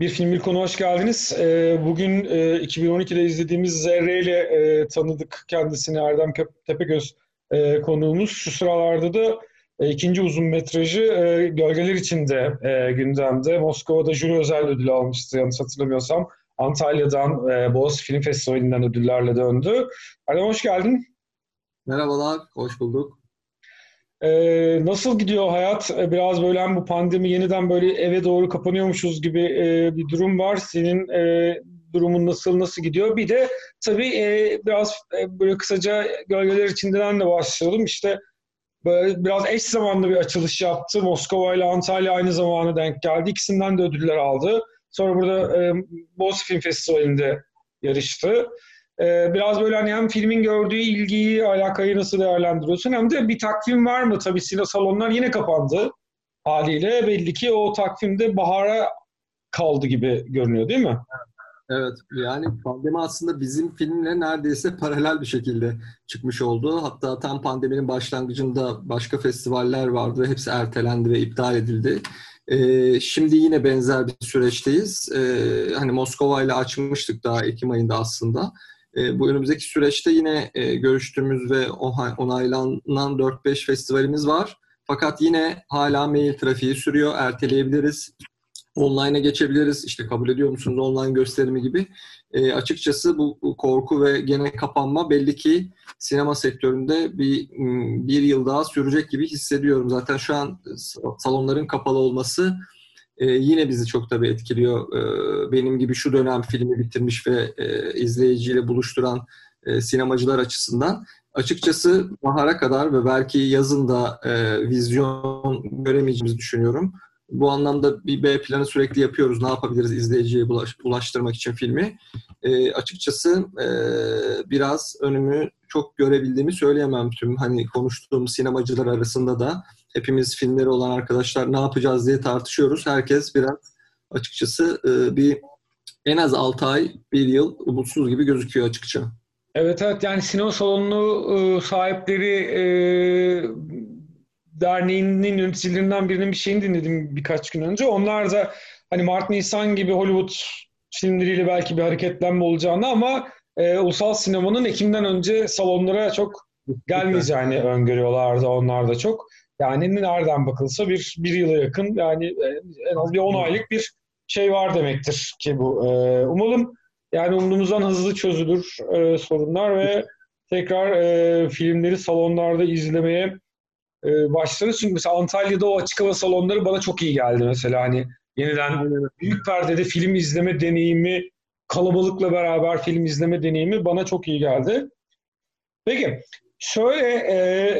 Bir film bir konu hoş geldiniz. Ee, bugün e, 2012'de izlediğimiz Zerre ile e, tanıdık kendisini Erdem Tepegöz e, konuğumuz. Şu sıralarda da e, ikinci uzun metrajı e, Gölgeler içinde e, gündemde. Moskova'da jüri özel ödülü almıştı yanlış hatırlamıyorsam. Antalya'dan e, Boğaz Film Festivali'nden ödüllerle döndü. Erdem hoş geldin. Merhabalar, hoş bulduk. Ee, nasıl gidiyor hayat? Ee, biraz böyle hem bu pandemi yeniden böyle eve doğru kapanıyormuşuz gibi e, bir durum var. Senin e, durumun nasıl, nasıl gidiyor? Bir de tabii e, biraz e, böyle kısaca gölgeler içinden de başlayalım. İşte böyle biraz eş zamanlı bir açılış yaptı. Moskova ile Antalya aynı zamana denk geldi. İkisinden de ödüller aldı. Sonra burada e, Boz Film Festivali'nde yarıştı. Ee, biraz böyle hani hem filmin gördüğü ilgiyi, alakayı nasıl değerlendiriyorsun hem de bir takvim var mı? Tabii sinema salonlar yine kapandı haliyle. Belli ki o takvimde bahara kaldı gibi görünüyor değil mi? Evet yani pandemi aslında bizim filmle neredeyse paralel bir şekilde çıkmış oldu. Hatta tam pandeminin başlangıcında başka festivaller vardı ve hepsi ertelendi ve iptal edildi. Ee, şimdi yine benzer bir süreçteyiz. Ee, hani Moskova ile açmıştık daha Ekim ayında aslında. E, bu önümüzdeki süreçte yine e, görüştüğümüz ve onaylanan 4-5 festivalimiz var. Fakat yine hala mail trafiği sürüyor. Erteleyebiliriz. Online'a geçebiliriz. İşte kabul ediyor musunuz online gösterimi gibi. E, açıkçası bu, bu korku ve gene kapanma belli ki sinema sektöründe bir bir yıl daha sürecek gibi hissediyorum. Zaten şu an salonların kapalı olması e, yine bizi çok tabii etkiliyor. E, benim gibi şu dönem filmi bitirmiş ve e, izleyiciyle buluşturan e, sinemacılar açısından. Açıkçası bahara kadar ve belki yazın da e, vizyon göremeyeceğimizi düşünüyorum. Bu anlamda bir B planı sürekli yapıyoruz. Ne yapabiliriz izleyiciye ulaş, ulaştırmak için filmi. E, açıkçası e, biraz önümü çok görebildiğimi söyleyemem tüm hani konuştuğum sinemacılar arasında da hepimiz filmleri olan arkadaşlar ne yapacağız diye tartışıyoruz. Herkes biraz açıkçası e, bir en az 6 ay, bir yıl umutsuz gibi gözüküyor açıkça. Evet evet yani sinema salonu e, sahipleri e, derneğinin yöneticilerinden birinin bir şeyini dinledim birkaç gün önce. Onlar da hani Mart Nisan gibi Hollywood filmleriyle belki bir hareketlenme olacağını ama e, ulusal sinemanın Ekim'den önce salonlara çok gelmeyeceğini öngörüyorlardı onlar da çok. Yani nereden bakılsa bir, bir yıla yakın yani e, en az bir 10 aylık bir şey var demektir ki bu. E, umalım yani umduğumuzdan hızlı çözülür e, sorunlar ve tekrar e, filmleri salonlarda izlemeye e, başlarız. Çünkü mesela Antalya'da o açık hava salonları bana çok iyi geldi mesela. Hani yeniden büyük perdede film izleme deneyimi, kalabalıkla beraber film izleme deneyimi bana çok iyi geldi. Peki Şöyle e,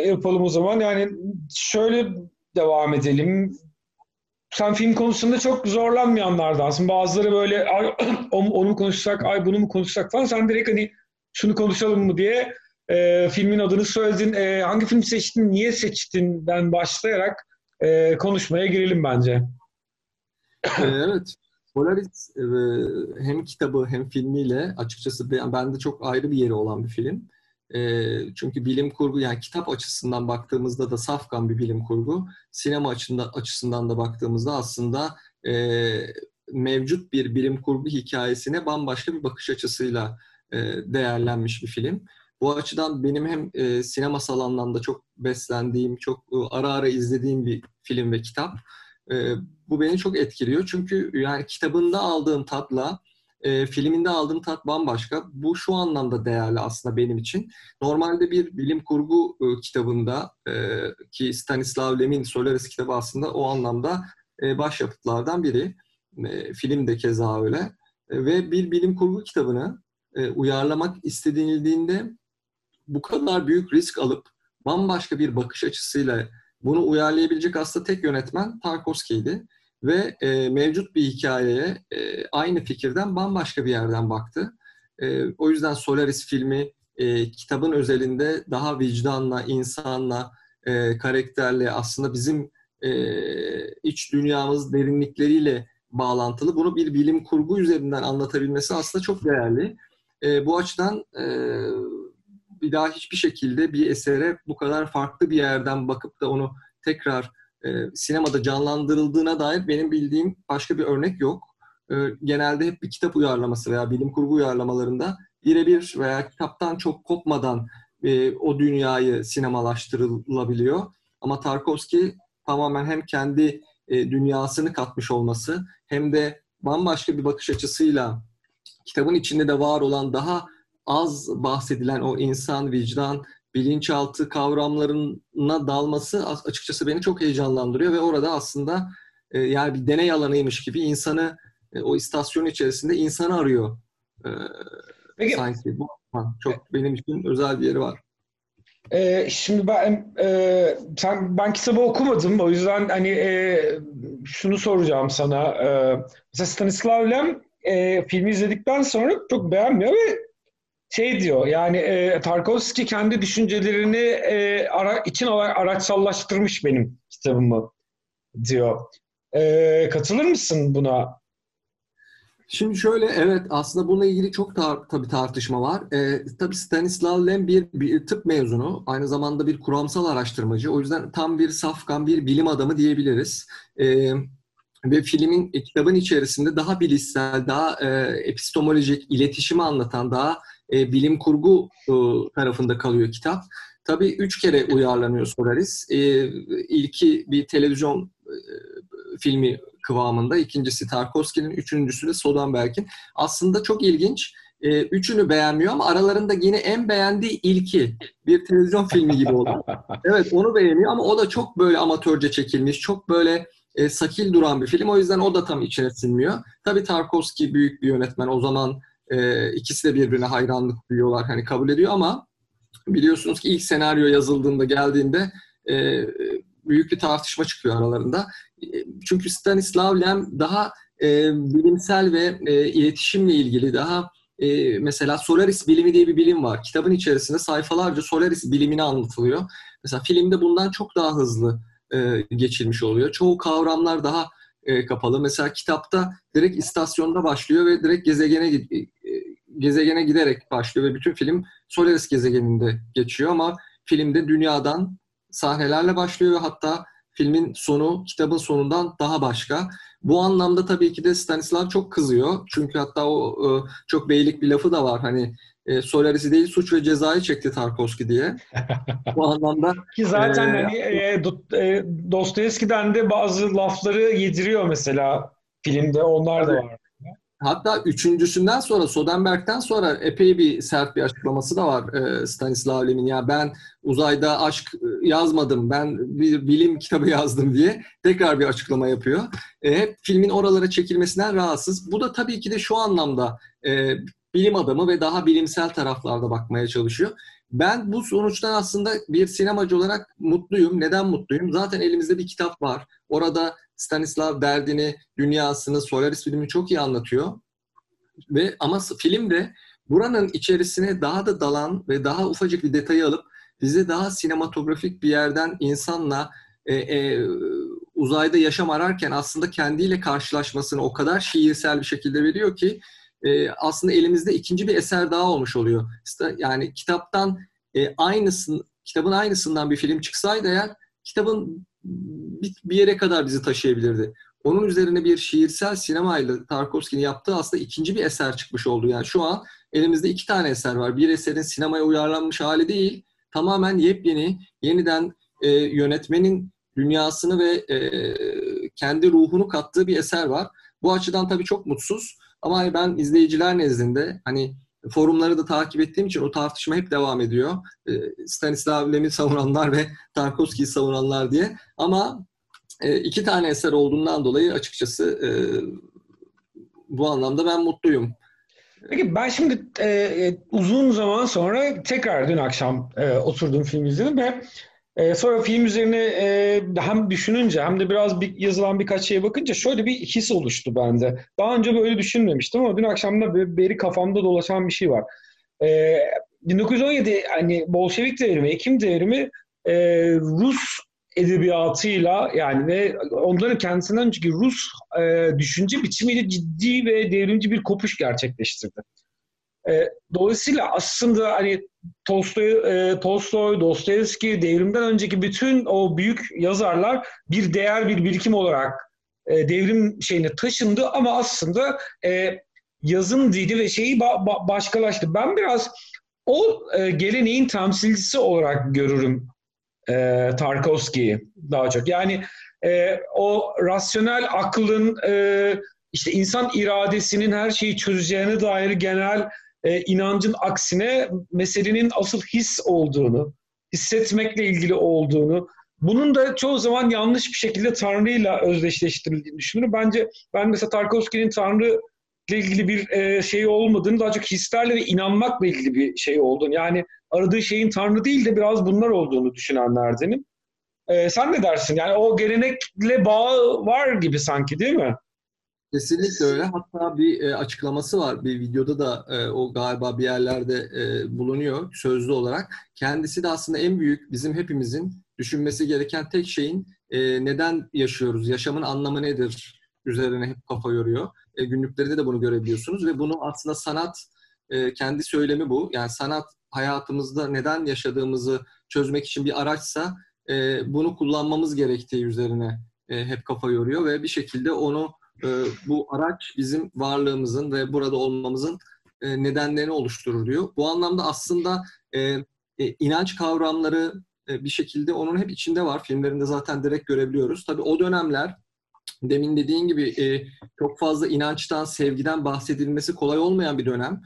yapalım o zaman. Yani şöyle devam edelim. Sen film konusunda çok zorlanmayanlardansın. Bazıları böyle onu mu konuşsak, ay bunu mu konuşsak falan. Sen direkt hani şunu konuşalım mı diye e, filmin adını söyledin. E, hangi film seçtin, niye seçtinden başlayarak e, konuşmaya girelim bence. E, evet. Polaris e, hem kitabı hem filmiyle açıkçası bende çok ayrı bir yeri olan bir film. E, çünkü bilim kurgu yani kitap açısından baktığımızda da safkan bir bilim kurgu. Sinema açısından, açısından da baktığımızda aslında e, mevcut bir bilim kurgu hikayesine bambaşka bir bakış açısıyla e, değerlenmiş bir film. Bu açıdan benim hem e, sinemasal anlamda çok beslendiğim, çok e, ara ara izlediğim bir film ve kitap. E, bu beni çok etkiliyor. Çünkü yani kitabında aldığım tatla e, filminde aldığım tat bambaşka. Bu şu anlamda değerli aslında benim için. Normalde bir bilim kurgu e, kitabında e, ki Stanislav Lem'in Solaris kitabı aslında o anlamda e, başyapıtlardan biri. E, film de keza öyle. E, ve bir bilim kurgu kitabını e, uyarlamak istenildiğinde bu kadar büyük risk alıp bambaşka bir bakış açısıyla bunu uyarlayabilecek aslında tek yönetmen Tarkovski'ydi ve e, mevcut bir hikayeye e, aynı fikirden bambaşka bir yerden baktı. E, o yüzden Solaris filmi e, kitabın özelinde daha vicdanla, insanla, e, karakterle aslında bizim e, iç dünyamız derinlikleriyle bağlantılı. Bunu bir bilim kurgu üzerinden anlatabilmesi aslında çok değerli. E, bu açıdan e, bir daha hiçbir şekilde bir esere bu kadar farklı bir yerden bakıp da onu tekrar e, sinemada canlandırıldığına dair benim bildiğim başka bir örnek yok. e, genelde hep bir kitap uyarlaması veya bilim kurgu uyarlamalarında birebir veya kitaptan çok kopmadan e, o dünyayı sinemalaştırılabiliyor. Ama Tarkovski tamamen hem kendi e, dünyasını katmış olması hem de bambaşka bir bakış açısıyla kitabın içinde de var olan daha az bahsedilen o insan, vicdan, bilinçaltı kavramlarına dalması açıkçası beni çok heyecanlandırıyor ve orada aslında e, yani bir deney alanıymış gibi insanı e, o istasyon içerisinde insanı arıyor e, Peki. sanki. Bu çok benim için özel bir yeri var. Ee, şimdi ben e, sen ben kitabı okumadım o yüzden hani e, şunu soracağım sana. E, mesela Stanislav Lem e, filmi izledikten sonra çok beğenmiyor ve şey diyor yani e, Tarkovski kendi düşüncelerini e, ara, için araçsallaştırmış benim kitabımı diyor. E, katılır mısın buna? Şimdi şöyle evet aslında bununla ilgili çok tar tabii tartışma var. Ee, tabii Stanislav Lem bir, bir tıp mezunu, aynı zamanda bir kuramsal araştırmacı. O yüzden tam bir safkan bir bilim adamı diyebiliriz. Ee, ve filmin e, kitabın içerisinde daha bilişsel, daha e, epistemolojik, iletişimi anlatan, daha e, bilim kurgu e, tarafında kalıyor kitap. Tabii üç kere uyarlanıyor Solaris. E, ilki bir televizyon e, filmi kıvamında, ikincisi Tarkovski'nin, üçüncüsü de Soderbergh'in. Aslında çok ilginç. E, üçünü beğenmiyor ama aralarında yine en beğendiği ilki. Bir televizyon filmi gibi oldu. Evet onu beğeniyor ama o da çok böyle amatörce çekilmiş, çok böyle e, sakil duran bir film. O yüzden o da tam içine sinmiyor. Tabii Tarkovski büyük bir yönetmen. O zaman e, ikisi de birbirine hayranlık duyuyorlar. Hani kabul ediyor ama biliyorsunuz ki ilk senaryo yazıldığında geldiğinde e, büyük bir tartışma çıkıyor aralarında. E, çünkü Stanislav Lem daha e, bilimsel ve e, iletişimle ilgili daha e, mesela Solaris bilimi diye bir bilim var. Kitabın içerisinde sayfalarca Solaris bilimini anlatılıyor. Mesela filmde bundan çok daha hızlı e, geçilmiş oluyor. Çoğu kavramlar daha e, kapalı. Mesela kitapta direkt istasyonda başlıyor ve direkt gezegene gezegene giderek başlıyor ve bütün film Solaris gezegeninde geçiyor ama filmde dünyadan sahnelerle başlıyor ve hatta filmin sonu kitabın sonundan daha başka. Bu anlamda tabii ki de Stanislav çok kızıyor. Çünkü hatta o e, çok beylik bir lafı da var. Hani e, Solaris'i değil suç ve cezayı çekti Tarkovski diye. Bu anlamda ki zaten e, hani e, e, Dostoyevski'den de bazı lafları yediriyor mesela filmde. Onlar da var. Hatta üçüncüsünden sonra Soderbergh'ten sonra epey bir sert bir açıklaması da var e, Stanislav Lem'in. Ya ben uzayda aşk e, yazmadım, ben bir bilim kitabı yazdım diye tekrar bir açıklama yapıyor. E, hep filmin oralara çekilmesinden rahatsız. Bu da tabii ki de şu anlamda e, bilim adamı ve daha bilimsel taraflarda bakmaya çalışıyor. Ben bu sonuçtan aslında bir sinemacı olarak mutluyum. Neden mutluyum? Zaten elimizde bir kitap var. Orada Stanislav derdini, dünyasını, Solaris filmi çok iyi anlatıyor. Ve ama filmde buranın içerisine daha da dalan ve daha ufacık bir detayı alıp bize daha sinematografik bir yerden insanla e, e, uzayda yaşam ararken aslında kendiyle karşılaşmasını o kadar şiirsel bir şekilde veriyor ki e, aslında elimizde ikinci bir eser daha olmuş oluyor. Yani kitaptan e, aynısın, kitabın aynısından bir film çıksaydı eğer kitabın bir, bir yere kadar bizi taşıyabilirdi. Onun üzerine bir şiirsel sinemayla Tarkovski'nin yaptığı aslında ikinci bir eser çıkmış oldu. Yani şu an elimizde iki tane eser var. Bir eserin sinemaya uyarlanmış hali değil, tamamen yepyeni, yeniden e, yönetmenin dünyasını ve e, kendi ruhunu kattığı bir eser var. Bu açıdan tabii çok mutsuz. Ama hani ben izleyiciler nezdinde hani forumları da takip ettiğim için o tartışma hep devam ediyor. E, Stanislav Lem'i savunanlar ve Tarkovski'yi savunanlar diye. Ama e, iki tane eser olduğundan dolayı açıkçası e, bu anlamda ben mutluyum. Peki ben şimdi e, e, uzun zaman sonra tekrar dün akşam e, oturdum film izledim ve e, sonra film üzerine e, hem düşününce hem de biraz bir, yazılan birkaç şeye bakınca şöyle bir his oluştu bende. Daha önce böyle düşünmemiştim ama dün akşam da beri kafamda dolaşan bir şey var. E, 1917 hani Bolşevik devrimi, Ekim devrimi e, Rus edebiyatıyla yani ve onların kendisinden önceki Rus e, düşünce biçimiyle ciddi ve devrimci bir kopuş gerçekleştirdi. E, dolayısıyla aslında hani Tolstoy, e, Tolstoy, Dostoyevski, devrimden önceki bütün o büyük yazarlar bir değer, bir birikim olarak e, devrim şeyine taşındı ama aslında e, yazın dili ve şeyi ba- ba- başkalaştı. Ben biraz o e, geleneğin temsilcisi olarak görürüm e, Tarkovski'yi daha çok. Yani e, o rasyonel aklın e, işte insan iradesinin her şeyi çözeceğine dair genel e, inancın aksine meselenin asıl his olduğunu, hissetmekle ilgili olduğunu, bunun da çoğu zaman yanlış bir şekilde Tanrı'yla özdeşleştirildiğini düşünüyorum. Bence ben mesela Tarkovski'nin Tanrı ile ilgili bir e, şey olmadığını, daha çok hislerle ve inanmakla ilgili bir şey olduğunu. Yani aradığı şeyin Tanrı değil de biraz bunlar olduğunu düşünenlerdenim. E, sen ne dersin? Yani o gelenekle bağı var gibi sanki değil mi? Kesinlikle öyle. Hatta bir e, açıklaması var. Bir videoda da e, o galiba bir yerlerde e, bulunuyor sözlü olarak. Kendisi de aslında en büyük bizim hepimizin düşünmesi gereken tek şeyin e, neden yaşıyoruz, yaşamın anlamı nedir üzerine hep kafa yoruyor. E, günlüklerinde de bunu görebiliyorsunuz ve bunu aslında sanat e, kendi söylemi bu. Yani sanat hayatımızda neden yaşadığımızı çözmek için bir araçsa e, bunu kullanmamız gerektiği üzerine e, hep kafa yoruyor ve bir şekilde onu e, bu araç bizim varlığımızın ve burada olmamızın e, nedenlerini oluşturur diyor. Bu anlamda aslında e, e, inanç kavramları bir şekilde onun hep içinde var. Filmlerinde zaten direkt görebiliyoruz. Tabii o dönemler demin dediğin gibi çok fazla inançtan, sevgiden bahsedilmesi kolay olmayan bir dönem.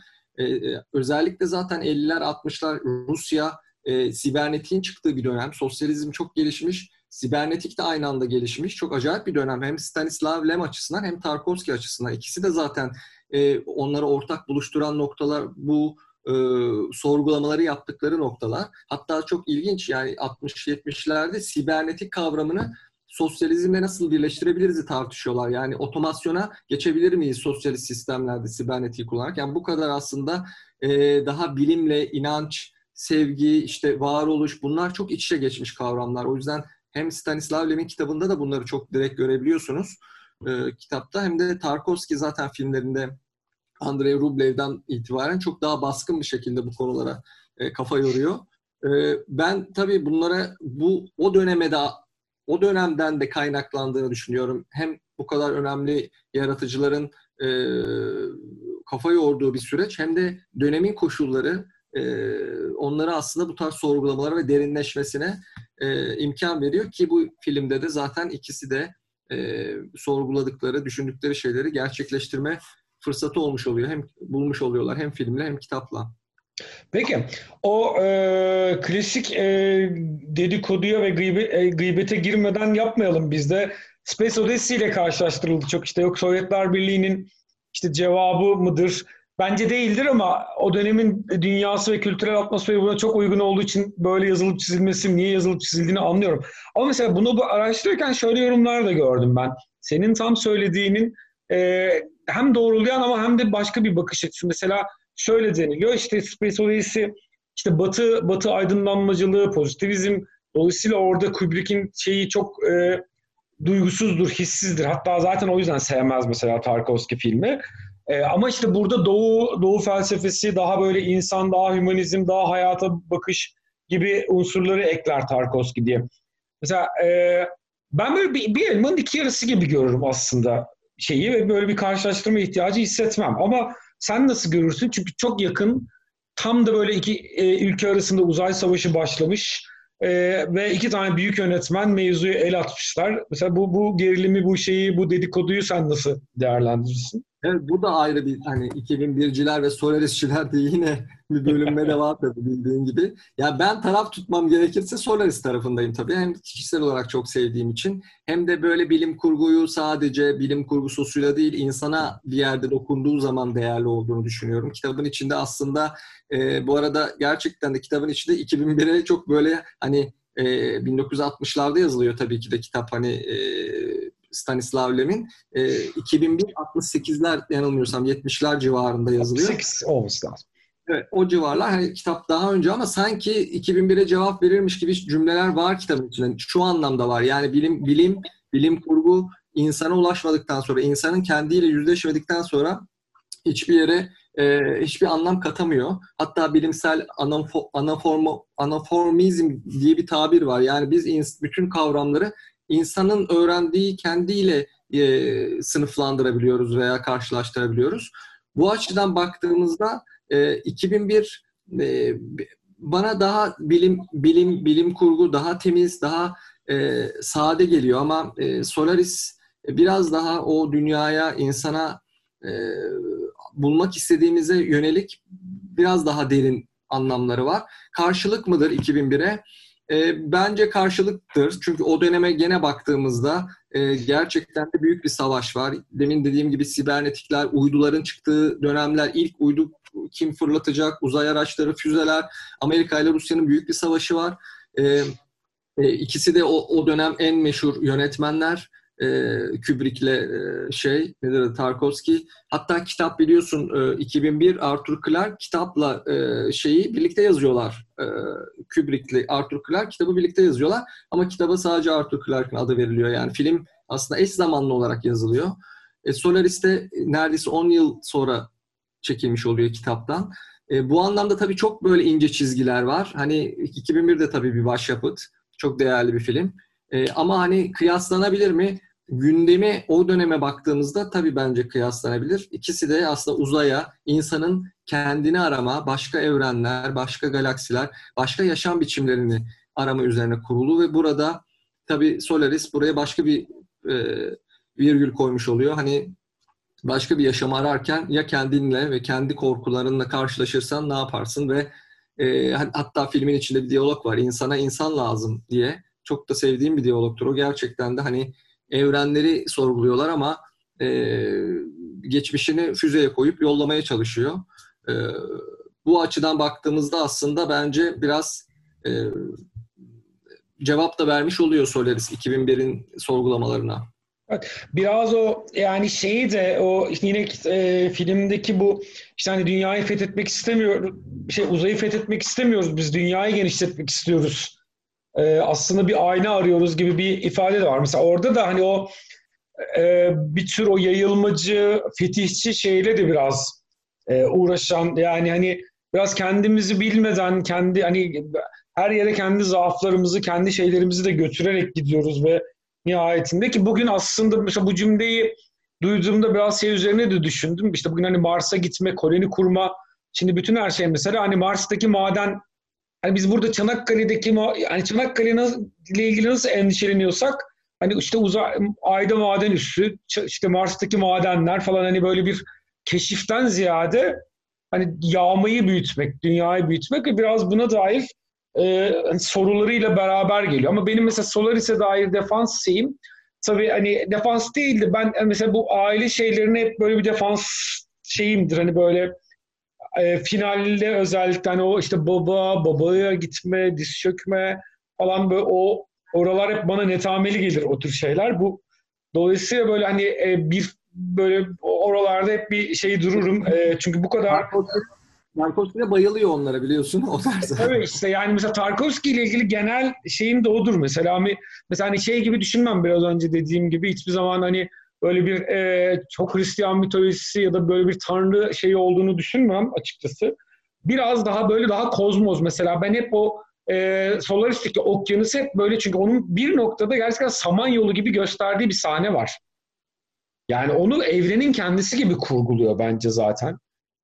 Özellikle zaten 50'ler, 60'lar Rusya e, sibernetiğin çıktığı bir dönem. Sosyalizm çok gelişmiş. Sibernetik de aynı anda gelişmiş. Çok acayip bir dönem. Hem Stanislav Lem açısından hem Tarkovski açısından. İkisi de zaten e, onları ortak buluşturan noktalar bu e, sorgulamaları yaptıkları noktalar. Hatta çok ilginç yani 60-70'lerde sibernetik kavramını sosyalizmle nasıl birleştirebiliriz tartışıyorlar. Yani otomasyona geçebilir miyiz sosyalist sistemlerde sibernetiği kullanarak? Yani bu kadar aslında e, daha bilimle, inanç, sevgi, işte varoluş bunlar çok iç içe geçmiş kavramlar. O yüzden hem Stanislav Lem'in kitabında da bunları çok direkt görebiliyorsunuz e, kitapta hem de Tarkovski zaten filmlerinde Andrei Rublev'den itibaren çok daha baskın bir şekilde bu konulara e, kafa yoruyor. E, ben tabii bunlara bu o döneme de o dönemden de kaynaklandığını düşünüyorum. Hem bu kadar önemli yaratıcıların e, kafa yorduğu bir süreç hem de dönemin koşulları e, onlara aslında bu tarz sorgulamalara ve derinleşmesine e, imkan veriyor ki bu filmde de zaten ikisi de e, sorguladıkları, düşündükleri şeyleri gerçekleştirme fırsatı olmuş oluyor. Hem bulmuş oluyorlar hem filmle hem kitapla. Peki o e, klasik e, dedikoduya ve gıybe, e, gıybete girmeden yapmayalım biz de. Space Odyssey ile karşılaştırıldı çok işte yok Sovyetler Birliği'nin işte cevabı mıdır? Bence değildir ama o dönemin dünyası ve kültürel atmosferi buna çok uygun olduğu için böyle yazılıp çizilmesi, niye yazılıp çizildiğini anlıyorum. Ama mesela bunu araştırırken şöyle yorumlar da gördüm ben. Senin tam söylediğinin e, hem doğrulayan ama hem de başka bir bakış açısı. Mesela şöyle deniliyor işte Space Odyssey işte batı batı aydınlanmacılığı, pozitivizm dolayısıyla orada Kubrick'in şeyi çok e, duygusuzdur, hissizdir. Hatta zaten o yüzden sevmez mesela Tarkovski filmi. E, ama işte burada Doğu Doğu felsefesi daha böyle insan, daha hümanizm, daha hayata bakış gibi unsurları ekler Tarkovski diye. Mesela e, ben böyle bir, bir elmanın iki yarısı gibi görürüm aslında şeyi ve böyle bir karşılaştırma ihtiyacı hissetmem. Ama sen nasıl görürsün? Çünkü çok yakın tam da böyle iki e, ülke arasında uzay savaşı başlamış e, ve iki tane büyük yönetmen mevzuyu el atmışlar. Mesela bu, bu gerilimi, bu şeyi, bu dedikoduyu sen nasıl değerlendirirsin? Evet, bu da ayrı bir hani 2001'ciler ve Solarisçiler de yine bir bölünme de var tabii bildiğin gibi. Ya ben taraf tutmam gerekirse Solaris tarafındayım tabii. Hem kişisel olarak çok sevdiğim için hem de böyle bilim kurguyu sadece bilim kurgusuyla değil insana bir yerde dokunduğu zaman değerli olduğunu düşünüyorum. Kitabın içinde aslında e, bu arada gerçekten de kitabın içinde 2001'e çok böyle hani e, 1960'larda yazılıyor tabii ki de kitap hani e, Stanislav Lem'in. E, 2001 68'ler yanılmıyorsam 70'ler civarında yazılıyor. 68 olması lazım. Evet, o civarlar hani kitap daha önce ama sanki 2001'e cevap verirmiş gibi cümleler var kitabın içinde. Şu anlamda var. Yani bilim bilim bilim kurgu insana ulaşmadıktan sonra, insanın kendiyle yüzleşmedikten sonra hiçbir yere e, hiçbir anlam katamıyor. Hatta bilimsel anaformo, anaformo, anaformizm diye bir tabir var. Yani biz ins, bütün kavramları insanın öğrendiği kendiyle e, sınıflandırabiliyoruz veya karşılaştırabiliyoruz. Bu açıdan baktığımızda e, 2001 e, bana daha bilim bilim bilim kurgu daha temiz, daha e, sade geliyor ama e, Solaris biraz daha o dünyaya, insana e, bulmak istediğimize yönelik biraz daha derin anlamları var. Karşılık mıdır 2001'e? E, bence karşılıktır. Çünkü o döneme gene baktığımızda e, gerçekten de büyük bir savaş var. Demin dediğim gibi sibernetikler, uyduların çıktığı dönemler, ilk uydu kim fırlatacak, uzay araçları, füzeler, Amerika ile Rusya'nın büyük bir savaşı var. E, e, ikisi de o, o dönem en meşhur yönetmenler e, Kubrick'le e, şey nedir Tarkovski. Hatta kitap biliyorsun e, 2001 Arthur Clarke kitapla e, şeyi birlikte yazıyorlar. E, Kubrick'le Arthur Clarke kitabı birlikte yazıyorlar. Ama kitaba sadece Arthur Clarke'ın adı veriliyor. Yani film aslında eş zamanlı olarak yazılıyor. E, Solaris'te neredeyse 10 yıl sonra çekilmiş oluyor kitaptan. E, bu anlamda tabii çok böyle ince çizgiler var. Hani 2001'de tabii bir başyapıt. Çok değerli bir film. E, ama hani kıyaslanabilir mi? Gündemi o döneme baktığımızda tabii bence kıyaslanabilir. İkisi de aslında uzaya, insanın kendini arama, başka evrenler, başka galaksiler, başka yaşam biçimlerini arama üzerine kurulu ve burada tabii Solaris buraya başka bir e, virgül koymuş oluyor. Hani başka bir yaşam ararken ya kendinle ve kendi korkularınla karşılaşırsan ne yaparsın ve e, hatta filmin içinde bir diyalog var. İnsana insan lazım diye. Çok da sevdiğim bir diyalogtur. O gerçekten de hani evrenleri sorguluyorlar ama e, geçmişini füzeye koyup yollamaya çalışıyor. E, bu açıdan baktığımızda aslında bence biraz e, cevap da vermiş oluyor Solaris 2001'in sorgulamalarına. Biraz o yani şeyi de o yine e, filmdeki bu işte hani dünyayı fethetmek istemiyoruz, şey uzayı fethetmek istemiyoruz biz dünyayı genişletmek istiyoruz e, aslında bir ayna arıyoruz gibi bir ifade de var. Mesela orada da hani o e, bir tür o yayılmacı, fetihçi şeyle de biraz e, uğraşan yani hani biraz kendimizi bilmeden kendi hani her yere kendi zaaflarımızı, kendi şeylerimizi de götürerek gidiyoruz ve nihayetinde ki bugün aslında mesela bu cümleyi duyduğumda biraz şey üzerine de düşündüm. İşte bugün hani Mars'a gitme, koloni kurma, şimdi bütün her şey mesela hani Mars'taki maden hani biz burada Çanakkale'deki yani Çanakkale ile ilgili nasıl endişeleniyorsak hani işte uzay, ayda maden üssü, işte Mars'taki madenler falan hani böyle bir keşiften ziyade hani yağmayı büyütmek, dünyayı büyütmek ve biraz buna dair e, hani sorularıyla beraber geliyor. Ama benim mesela Solaris'e dair defans şeyim tabii hani defans değildi. Ben mesela bu aile şeylerini hep böyle bir defans şeyimdir. Hani böyle e, finalde özellikle hani o işte baba, babaya gitme, diz çökme falan böyle o oralar hep bana netameli gelir o tür şeyler. Bu dolayısıyla böyle hani e, bir böyle oralarda hep bir şey dururum. E, çünkü bu kadar Tarkovski bayılıyor onlara biliyorsun o tarz. Evet işte yani mesela Tarkovski ile ilgili genel şeyim de odur mesela. Hani, mesela hani şey gibi düşünmem biraz önce dediğim gibi hiçbir zaman hani böyle bir e, çok Hristiyan mitolojisi ya da böyle bir tanrı şeyi olduğunu düşünmem açıkçası. Biraz daha böyle daha kozmos mesela. Ben hep o e, Solaris'teki okyanus hep böyle çünkü onun bir noktada gerçekten Samanyolu gibi gösterdiği bir sahne var. Yani onu evrenin kendisi gibi kurguluyor bence zaten.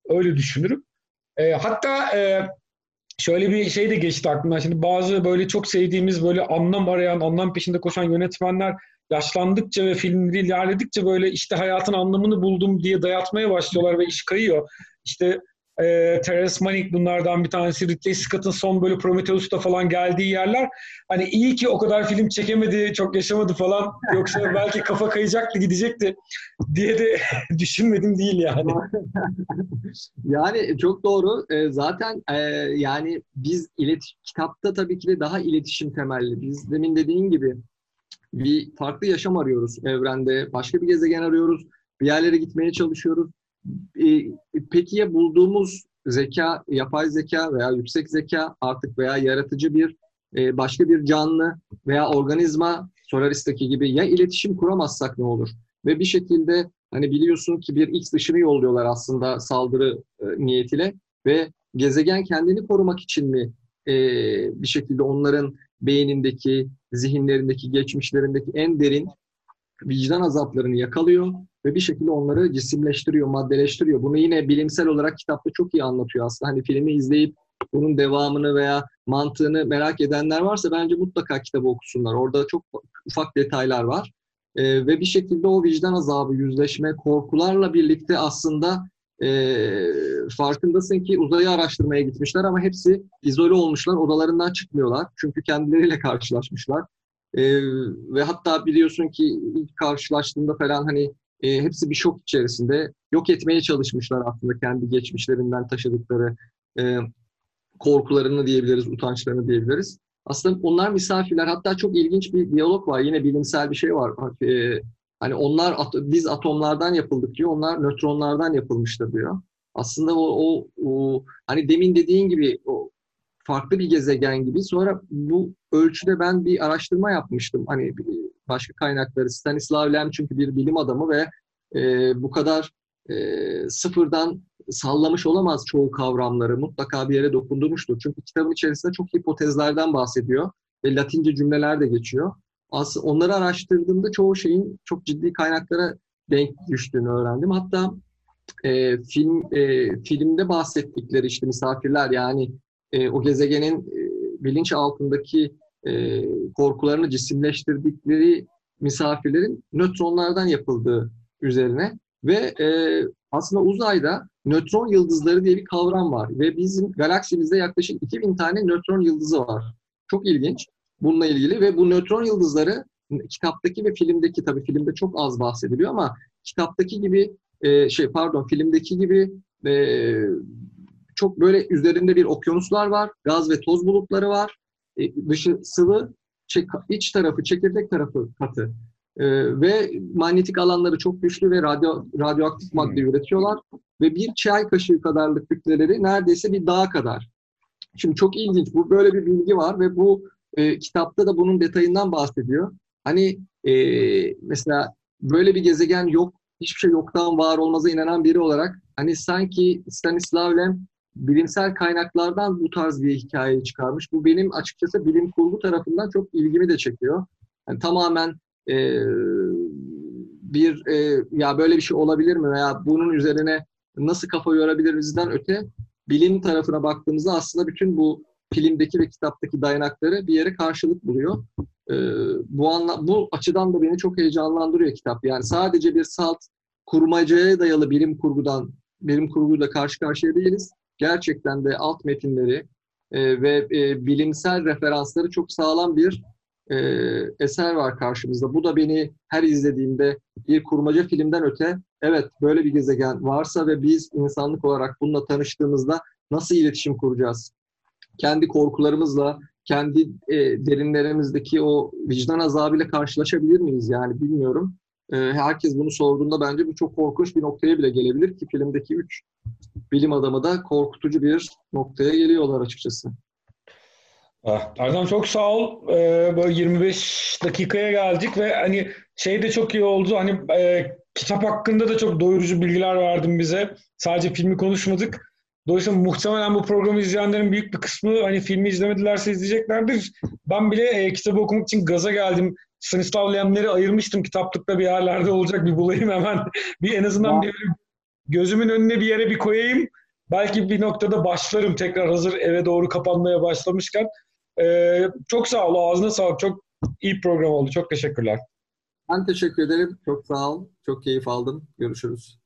Öyle düşünürüm. E, hatta e, şöyle bir şey de geçti aklımdan. Şimdi bazı böyle çok sevdiğimiz böyle anlam arayan, anlam peşinde koşan yönetmenler yaşlandıkça ve filmleri ilerledikçe böyle işte hayatın anlamını buldum diye dayatmaya başlıyorlar ve iş kayıyor. İşte e, Terence Malick bunlardan bir tanesi. Ridley Scott'ın son böyle Prometheus'ta falan geldiği yerler. Hani iyi ki o kadar film çekemedi, çok yaşamadı falan. Yoksa belki kafa kayacaktı, gidecekti diye de düşünmedim değil yani. yani çok doğru. E, zaten e, yani biz iletiş kitapta tabii ki de daha iletişim temelli. Biz demin dediğin gibi bir farklı yaşam arıyoruz evrende. Başka bir gezegen arıyoruz. Bir yerlere gitmeye çalışıyoruz. E, peki ya bulduğumuz zeka, yapay zeka veya yüksek zeka artık veya yaratıcı bir e, başka bir canlı veya organizma Solaris'teki gibi ya iletişim kuramazsak ne olur? Ve bir şekilde hani biliyorsun ki bir X dışını yolluyorlar aslında saldırı e, niyetiyle ve gezegen kendini korumak için mi bir şekilde onların beynindeki, zihinlerindeki, geçmişlerindeki en derin vicdan azaplarını yakalıyor ve bir şekilde onları cisimleştiriyor, maddeleştiriyor. Bunu yine bilimsel olarak kitapta çok iyi anlatıyor aslında. Hani filmi izleyip bunun devamını veya mantığını merak edenler varsa bence mutlaka kitabı okusunlar. Orada çok ufak detaylar var. Ee, ve bir şekilde o vicdan azabı, yüzleşme, korkularla birlikte aslında e, farkındasın ki uzayı araştırmaya gitmişler ama hepsi izole olmuşlar, odalarından çıkmıyorlar. Çünkü kendileriyle karşılaşmışlar. E, ve hatta biliyorsun ki ilk karşılaştığında falan hani e, hepsi bir şok içerisinde. Yok etmeye çalışmışlar aslında kendi geçmişlerinden taşıdıkları e, korkularını diyebiliriz, utançlarını diyebiliriz. Aslında onlar misafirler. Hatta çok ilginç bir diyalog var. Yine bilimsel bir şey var. E, hani onlar biz atomlardan yapıldık diyor. Onlar nötronlardan yapılmıştır diyor. Aslında o, o, o hani demin dediğin gibi o farklı bir gezegen gibi. Sonra bu ölçüde ben bir araştırma yapmıştım. Hani başka kaynakları. Stanislav Lem çünkü bir bilim adamı ve e, bu kadar e, sıfırdan sallamış olamaz çoğu kavramları. Mutlaka bir yere dokundurmuştur. Çünkü kitabın içerisinde çok hipotezlerden bahsediyor ve Latince cümleler de geçiyor. Aslında onları araştırdığımda çoğu şeyin çok ciddi kaynaklara denk düştüğünü öğrendim. Hatta e, film e, filmde bahsettikleri işte misafirler yani e, o gezegenin e, bilinç altındaki e, korkularını cisimleştirdikleri misafirlerin nötronlardan yapıldığı üzerine ve e, aslında uzayda nötron yıldızları diye bir kavram var ve bizim galaksimizde yaklaşık 2000 tane nötron yıldızı var. Çok ilginç bununla ilgili ve bu nötron yıldızları kitaptaki ve filmdeki tabii filmde çok az bahsediliyor ama kitaptaki gibi e, şey pardon filmdeki gibi e, çok böyle üzerinde bir okyanuslar var, gaz ve toz bulutları var, e, dışı sıvı, iç tarafı, çekirdek tarafı katı. E, ve manyetik alanları çok güçlü ve radyo, radyoaktif madde hmm. üretiyorlar. Ve bir çay kaşığı kadarlık kütleleri neredeyse bir dağ kadar. Şimdi çok ilginç. Bu böyle bir bilgi var ve bu e, kitapta da bunun detayından bahsediyor. Hani e, mesela böyle bir gezegen yok, hiçbir şey yoktan var olmaza inanan biri olarak hani sanki Stanislav Lem bilimsel kaynaklardan bu tarz bir hikaye çıkarmış. Bu benim açıkçası bilim kurgu tarafından çok ilgimi de çekiyor. Yani tamamen e, bir e, ya böyle bir şey olabilir mi veya bunun üzerine nasıl kafa yorabilirizden öte bilim tarafına baktığımızda aslında bütün bu filmdeki ve kitaptaki dayanakları bir yere karşılık buluyor. E, bu anla, bu açıdan da beni çok heyecanlandırıyor kitap. Yani sadece bir salt kurmacaya dayalı bilim kurgudan bilim kurguyla karşı karşıya değiliz. Gerçekten de alt metinleri e, ve e, bilimsel referansları çok sağlam bir e, eser var karşımızda. Bu da beni her izlediğimde bir kurmaca filmden öte evet böyle bir gezegen varsa ve biz insanlık olarak bununla tanıştığımızda nasıl iletişim kuracağız? Kendi korkularımızla, kendi e, derinlerimizdeki o vicdan azabıyla karşılaşabilir miyiz yani bilmiyorum. E, herkes bunu sorduğunda bence bu çok korkunç bir noktaya bile gelebilir ki filmdeki üç bilim adamı da korkutucu bir noktaya geliyorlar açıkçası. Ah, Erdem çok sağ ol. Ee, böyle 25 dakikaya geldik ve hani şey de çok iyi oldu. Hani e, kitap hakkında da çok doyurucu bilgiler verdin bize. Sadece filmi konuşmadık. Dolayısıyla muhtemelen bu programı izleyenlerin büyük bir kısmı hani filmi izlemedilerse izleyeceklerdir. Ben bile e, kitabı okumak için gaza geldim. Stanislav Lem'leri ayırmıştım kitaplıkta bir yerlerde olacak bir bulayım hemen. bir en azından bir gözümün önüne bir yere bir koyayım. Belki bir noktada başlarım tekrar hazır eve doğru kapanmaya başlamışken. Ee, çok sağ ol. Ağzına sağlık. Çok iyi program oldu. Çok teşekkürler. Ben teşekkür ederim. Çok sağ ol. Çok keyif aldım. Görüşürüz.